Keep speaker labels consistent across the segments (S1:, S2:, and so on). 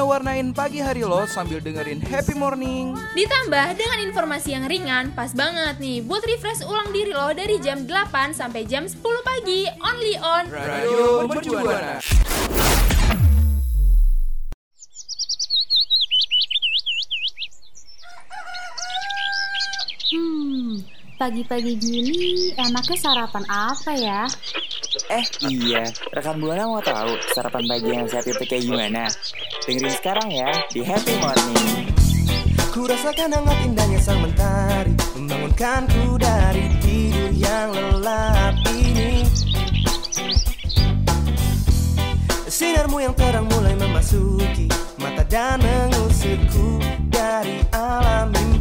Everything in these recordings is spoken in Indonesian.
S1: waktunya warnain pagi hari lo sambil dengerin happy morning.
S2: Ditambah dengan informasi yang ringan, pas banget nih buat refresh ulang diri lo dari jam 8 sampai jam 10 pagi, only on
S1: Radio Mercubuana.
S3: Hmm, pagi-pagi gini enaknya sarapan apa ya?
S4: Eh iya, rekan Buana mau tahu sarapan pagi yang sehat itu kayak gimana? Dengerin sekarang ya di Happy Morning.
S5: Ku rasakan hangat indahnya sang mentari Membangunkanku dari tidur yang lelap ini Sinarmu yang terang mulai memasuki Mata dan mengusirku dari alam mimpi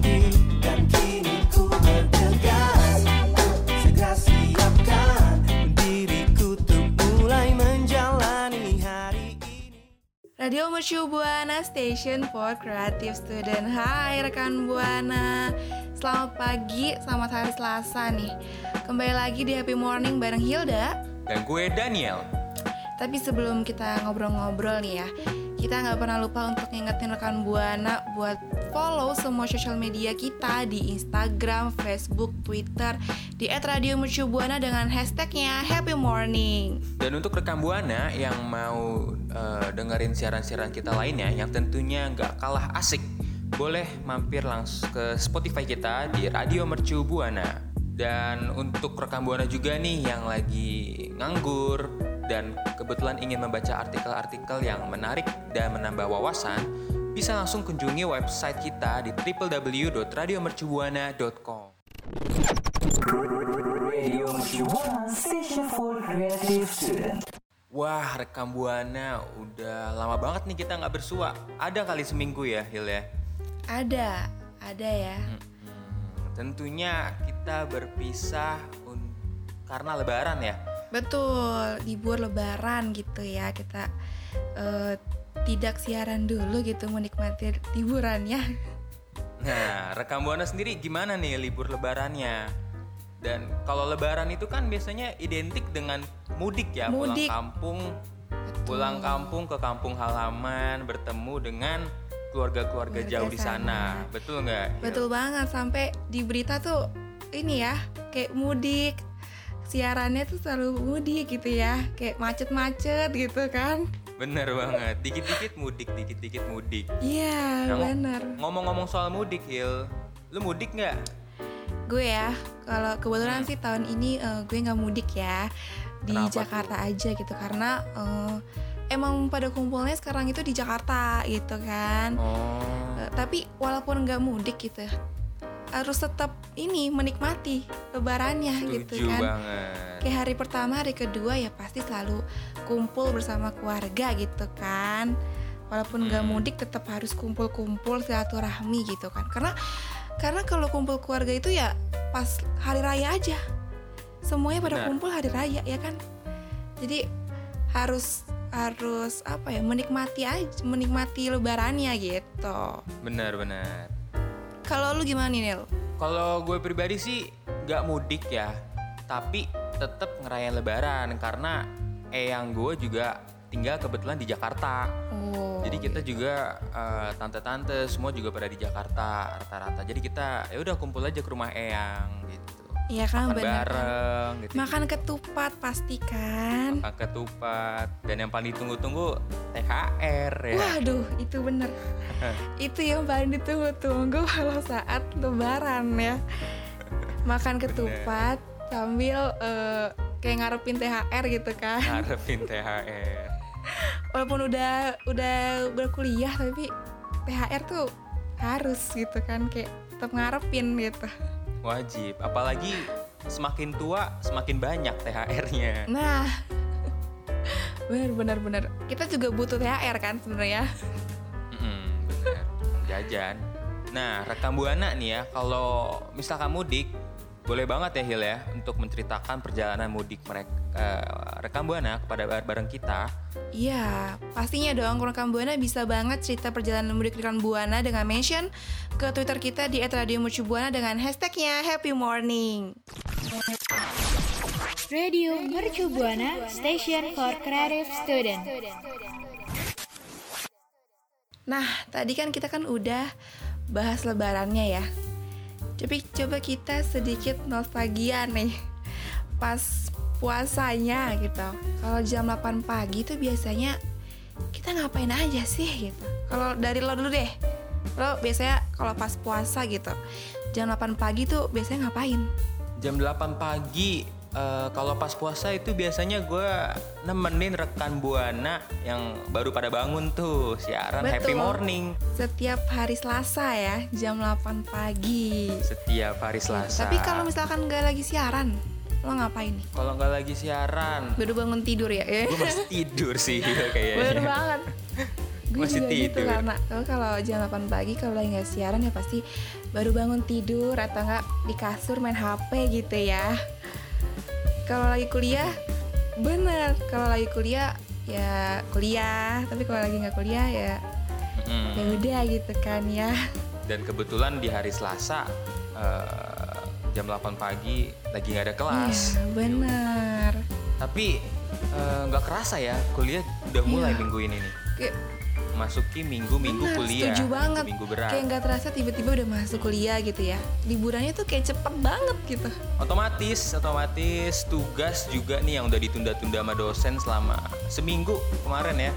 S6: Radio Mercu Buana Station for Creative Student. Hai rekan Buana. Selamat pagi, selamat hari Selasa nih. Kembali lagi di Happy Morning bareng Hilda.
S7: Dan gue Daniel.
S6: Tapi sebelum kita ngobrol-ngobrol nih ya Kita nggak pernah lupa untuk ngingetin rekan Buana Buat follow semua sosial media kita Di Instagram, Facebook, Twitter Di @radiomercubuana dengan hashtagnya Happy Morning
S7: Dan untuk rekan Buana yang mau eh, dengerin siaran-siaran kita lainnya yang tentunya nggak kalah asik, boleh mampir langsung ke Spotify kita di Radio Mercu Buana. Dan untuk rekan Buana juga nih yang lagi nganggur dan kebetulan ingin membaca artikel-artikel yang menarik dan menambah wawasan, bisa langsung kunjungi website kita di www.radiomercubuana.com. Wah, rekam buana udah lama banget nih kita nggak bersua. Ada kali seminggu ya, Hil ya.
S6: Ada, ada ya
S7: Hmm, tentunya kita berpisah karena Lebaran ya.
S6: Betul, libur lebaran gitu ya Kita eh, tidak siaran dulu gitu menikmati liburannya
S7: Nah, rekam buana sendiri gimana nih libur Lebarannya? Dan kalau Lebaran itu kan biasanya identik dengan mudik ya,
S6: Mudik.
S7: pulang kampung, pulang kampung ke kampung halaman, bertemu dengan keluarga-keluarga
S6: Keluarga
S7: jauh di sana.
S6: sana.
S7: Betul nggak?
S6: Betul banget, sampai di berita tuh ini ya Kayak mudik Siarannya tuh selalu mudik gitu ya Kayak macet-macet gitu kan
S7: Bener banget. Dikit-dikit mudik, dikit-dikit mudik.
S6: Iya
S7: Nah,
S6: bener
S7: Ngomong-ngomong soal mudik, Hil, lu mudik nggak?
S6: Gue ya, kalau kebetulan sih tahun ini eh, gue nggak mudik ya Di
S7: Kenapa tuh?
S6: Jakarta aja gitu Karena eh, emang pada kumpulnya sekarang itu di Jakarta gitu kan
S7: Oh,
S6: Eh, tapi walaupun nggak mudik gitu harus tetap ini menikmati lebarannya gitu
S7: setuju
S6: kan
S7: banget.
S6: kayak hari pertama hari kedua ya pasti selalu kumpul bersama keluarga gitu kan walaupun nggak
S7: Hmm.
S6: mudik tetap harus kumpul-kumpul silaturahmi gitu kan karena karena kalau kumpul keluarga itu ya pas hari raya aja semuanya pada
S7: Benar.
S6: kumpul hari raya ya kan jadi harus harus apa ya menikmati aja menikmati lebarannya gitu
S7: Bener-bener.
S6: kalau lu gimana nih Nel?
S7: Kalau gue pribadi sih nggak mudik ya, tapi tetap ngerayain Lebaran karena eyang gue juga tinggal kebetulan di Jakarta.
S6: Oh,
S7: Jadi kita juga eh, tante-tante semua juga pada di Jakarta rata-rata. Jadi kita ya udah kumpul aja ke rumah eyang gitu.
S6: Iya kan benar. kan?
S7: bareng gitu.
S6: Makan ketupat pasti kan.
S7: Makan ketupat dan yang paling ditunggu-tunggu THR ya.
S6: Waduh, itu bener. itu yang paling ditunggu-tunggu kalau saat lebaran ya. Makan ketupat sambil eh, kayak ngarepin THR gitu kan.
S7: Ngarepin THR.
S6: Walaupun udah udah berkuliah tapi THR tuh harus gitu kan kayak tetap ngarepin gitu.
S7: Wajib, apalagi semakin tua semakin banyak THR-nya.
S6: Nah, bener. Kita juga butuh THR kan sebenarnya.
S7: Mm-mm, bener. Jajan. Nah, rekam buana nih ya, kalau misalkan mudik, boleh banget ya Hil ya untuk menceritakan perjalanan mudik mereka rekam buana kepada bar- bareng kita.
S6: Iya, pastinya dong Rekam Buana bisa banget cerita perjalanan mudik Rekam Buana dengan mention ke Twitter kita di @radiomercubuana dengan hashtagnya Happy Morning.
S3: Radio Mercu Buana Station for Creative Student.
S6: Nah, tadi kan kita kan udah bahas lebarannya ya. Tapi coba kita sedikit nostalgia nih. Pas puasanya gitu. Kalau jam 8 pagi tuh biasanya kita ngapain aja sih gitu. Kalau dari lo dulu deh. Lo biasanya kalau pas puasa gitu. Jam 8 pagi tuh biasanya ngapain?
S7: Jam 8 pagi eh, kalau pas puasa itu biasanya gue nemenin rekan buana yang baru pada bangun tuh siaran happy
S6: Betul.
S7: morning
S6: Setiap hari Selasa ya, jam 8 pagi.
S7: setiap hari Selasa.
S6: Tapi kalau misalkan nggak lagi siaran, lo ngapain nih?
S7: kalau nggak lagi siaran,
S6: Baru bangun tidur ya?
S7: gue masih tidur sih kayaknya.
S6: Bener banget. Gue
S7: Masih
S6: juga gitu karena kalau kalau jam 8 pagi kalau lagi nggak siaran ya pasti baru bangun tidur atau nggak di kasur main HP gitu ya. Kalau lagi kuliah, bener. Kalau lagi kuliah ya kuliah. Tapi kalau lagi nggak kuliah ya
S7: Mm.
S6: ya udah gitu kan ya.
S7: Dan kebetulan di hari Selasa eh, jam 8 pagi lagi nggak ada kelas.
S6: Iya bener.
S7: Tapi eh, nggak kerasa ya kuliah udah mulai
S6: Iya.
S7: minggu ini nih.
S6: Kayak
S7: Masuki minggu-minggu
S6: Benar,
S7: kuliah.
S6: setuju banget.
S7: Minggu berat.
S6: Kayak nggak terasa tiba-tiba udah masuk kuliah gitu ya. Liburannya tuh kayak cepet banget gitu.
S7: Otomatis, otomatis tugas juga nih yang udah ditunda-tunda sama dosen selama seminggu kemarin ya.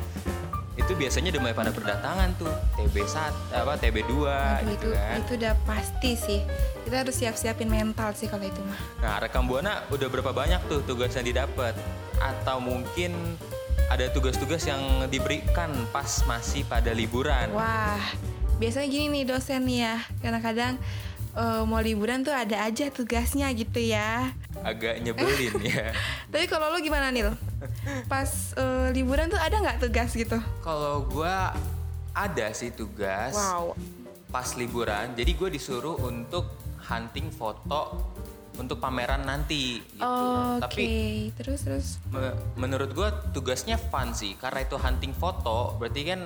S7: Itu biasanya udah mulai pada berdatangan tuh. TB 1, apa TB 2
S6: Aduh,
S7: gitu
S6: itu
S7: kan.
S6: itu udah pasti sih. Kita harus siap-siapin mental sih kalau itu mah.
S7: Nah, rekam Buana udah berapa banyak tuh tugas yang didapat? Atau mungkin ada tugas-tugas yang diberikan pas masih pada liburan.
S6: Wah, biasanya gini nih dosen nih ya. Kadang-kadang eh, mau liburan tuh ada aja tugasnya gitu ya.
S7: Agak nyebelin ya.
S6: Tapi kalau lo gimana nih? Pas eh, liburan tuh ada nggak tugas gitu?
S7: Kalau gua ada sih tugas
S6: Wow.
S7: pas liburan. Jadi gue disuruh untuk hunting foto untuk pameran nanti gitu.
S6: Oke,
S7: Tapi
S6: terus terus.
S7: me- menurut gue tugasnya fun sih karena itu hunting foto berarti kan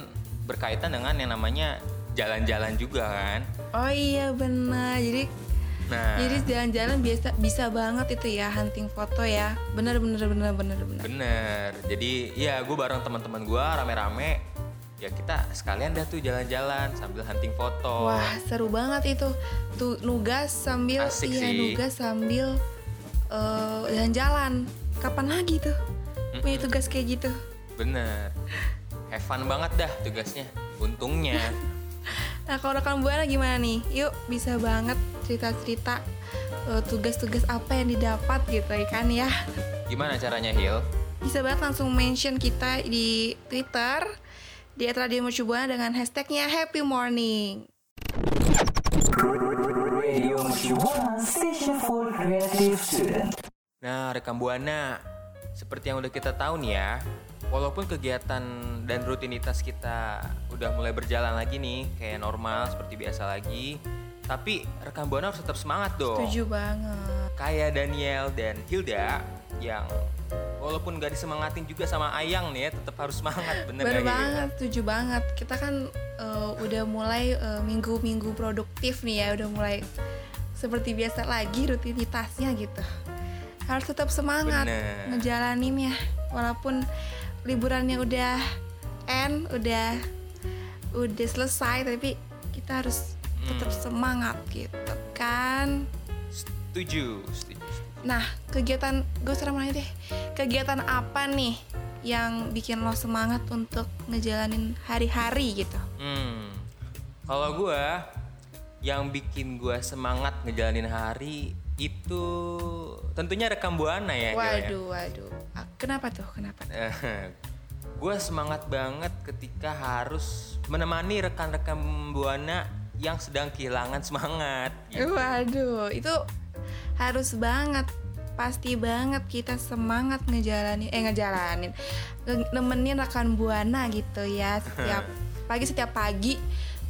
S7: berkaitan dengan yang namanya jalan-jalan juga kan.
S6: Oh iya benar. Jadi
S7: Nah,
S6: Jadi jalan-jalan biasa bisa banget itu ya hunting foto ya. Bener bener bener bener bener.
S7: bener. Jadi ya gue bareng teman-teman gue rame-rame ya kita sekalian dah tuh jalan-jalan sambil hunting foto.
S6: Wah seru banget itu. Tuh nugas sambil
S7: Asik
S6: iya
S7: sih.
S6: nugas sambil eh, jalan-jalan. Kapan lagi tuh punya tugas kayak gitu?
S7: Bener. Have fun banget dah tugasnya. Untungnya.
S6: Nah kalau rekan buana gimana nih? Yuk bisa banget cerita-cerita eh, tugas-tugas apa yang didapat gitu ya kan ya.
S7: Gimana caranya Hil?
S6: Bisa banget langsung mention kita di Twitter di @radiomercubuana dengan hashtagnya Happy Morning.
S7: Nah, rekam buana, seperti yang udah kita tahu nih ya, walaupun kegiatan dan rutinitas kita udah mulai berjalan lagi nih, kayak normal seperti biasa lagi, tapi rekam buana harus tetap semangat dong.
S6: Setuju banget.
S7: Kayak Daniel dan Hilda yang walaupun gak disemangatin juga sama Ayang nih ya, tetap harus semangat, bener
S6: Bener banget, setuju banget. Kita kan eh, udah mulai eh, minggu-minggu produktif nih ya, udah mulai seperti biasa lagi rutinitasnya gitu. Harus tetap semangat
S7: Bener.
S6: ngejalaninnya, walaupun liburannya udah end, udah udah selesai, tapi kita harus tetap
S7: Hmm.
S6: semangat gitu kan.
S7: Setuju, setuju.
S6: Nah, kegiatan gue sekarang nanya deh, kegiatan apa nih yang bikin lo semangat untuk ngejalanin hari-hari gitu?
S7: Hmm, kalau gue yang bikin gue semangat ngejalanin hari itu tentunya rekam buana ya. Hil, ya.
S6: Waduh, waduh. Ah, Kenapa tuh? Kenapa?
S7: gue semangat banget ketika harus menemani rekan-rekan buana yang sedang kehilangan semangat. gitu.
S6: Waduh, itu harus banget pasti banget kita semangat ngejalanin eh ngejalanin nge- nemenin rekan buana gitu ya setiap pagi setiap pagi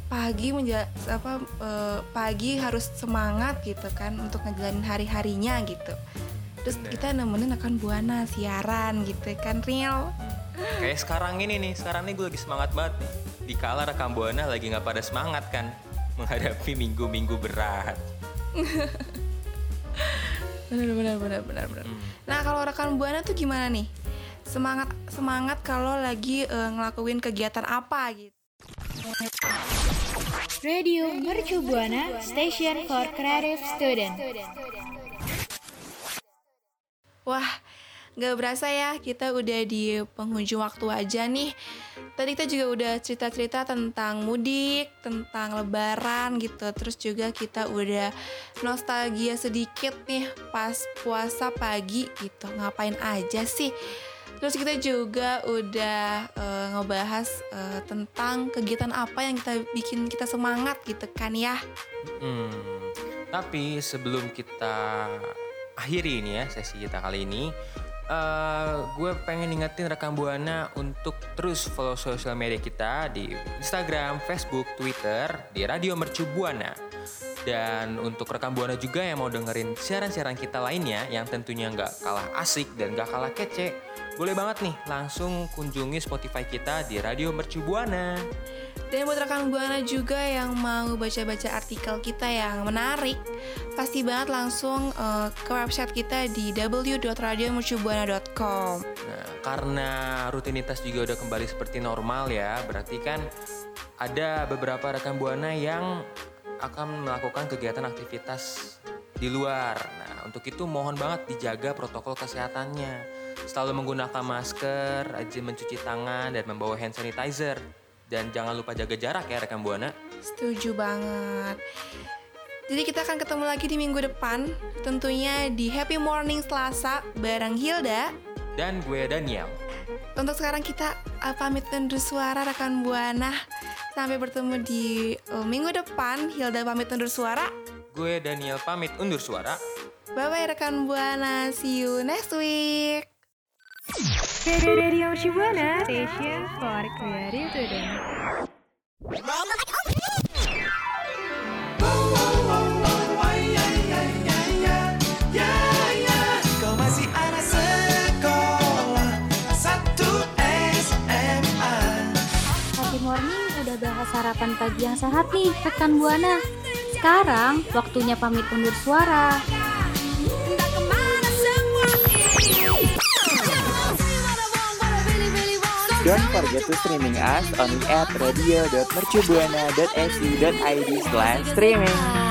S6: pagi menja apa eh, pagi harus semangat gitu kan untuk ngejalanin hari harinya gitu terus
S7: Bener.
S6: kita nemenin rekan buana siaran gitu kan real
S7: Kayak sekarang ini nih, sekarang nih gue lagi semangat banget nih. Di kala rekam buana lagi nggak pada semangat kan menghadapi minggu-minggu berat.
S6: benar benar benar benar benar
S7: Hmm.
S6: nah kalau rekan buana tuh gimana nih semangat semangat kalau lagi eh, ngelakuin kegiatan apa gitu
S3: Radio Mercu Buana Station for Creative Student.
S6: Wah, nggak berasa ya kita udah di penghujung waktu aja nih. Tadi kita juga udah cerita-cerita tentang mudik, tentang lebaran gitu. Terus juga kita udah nostalgia sedikit nih pas puasa pagi gitu. Ngapain aja sih? Terus kita juga udah eh, ngebahas eh, tentang kegiatan apa yang kita bikin kita semangat gitu kan ya.
S7: Hmm. Tapi sebelum kita akhiri ini ya sesi kita kali ini, eh gue pengen ingetin rekam buana untuk terus follow sosial media kita di Instagram, Facebook, Twitter di Radio Mercu Buana. Dan untuk rekam buana juga yang mau dengerin siaran-siaran kita lainnya yang tentunya nggak kalah asik dan nggak kalah kece, boleh banget nih langsung kunjungi Spotify kita di Radio Mercu Buana.
S6: Dan buat rekan Buana juga yang mau baca-baca artikel kita yang menarik, pasti banget langsung eh, ke website kita di www.radiomercubuana.com.
S7: Nah, karena rutinitas juga udah kembali seperti normal ya, berarti kan ada beberapa rekan buana yang akan melakukan kegiatan aktivitas di luar. Nah, untuk itu mohon banget dijaga protokol kesehatannya. Selalu menggunakan masker, rajin mencuci tangan, dan membawa hand sanitizer. Dan jangan lupa jaga jarak ya rekan buana.
S6: Setuju banget. Jadi kita akan ketemu lagi di minggu depan, tentunya di Happy Morning Selasa bareng Hilda.
S7: Dan gue Daniel.
S6: Untuk sekarang kita uh, pamit undur suara rekan Buana. Sampai bertemu di uh, minggu depan. Hilda pamit undur suara.
S7: Gue Daniel pamit undur suara.
S6: Bye bye rekan Buana. See you next week.
S3: Radio Mercu Buana Station for Creative Student.
S5: Kau masih anak sekolah Satu SMA
S3: Happy morning udah bahas sarapan pagi yang sehat nih, rekan Buana. Sekarang waktunya pamit undur suara.
S4: Don't forget to streaming us on at radio.mercubuana.su.id slash streaming.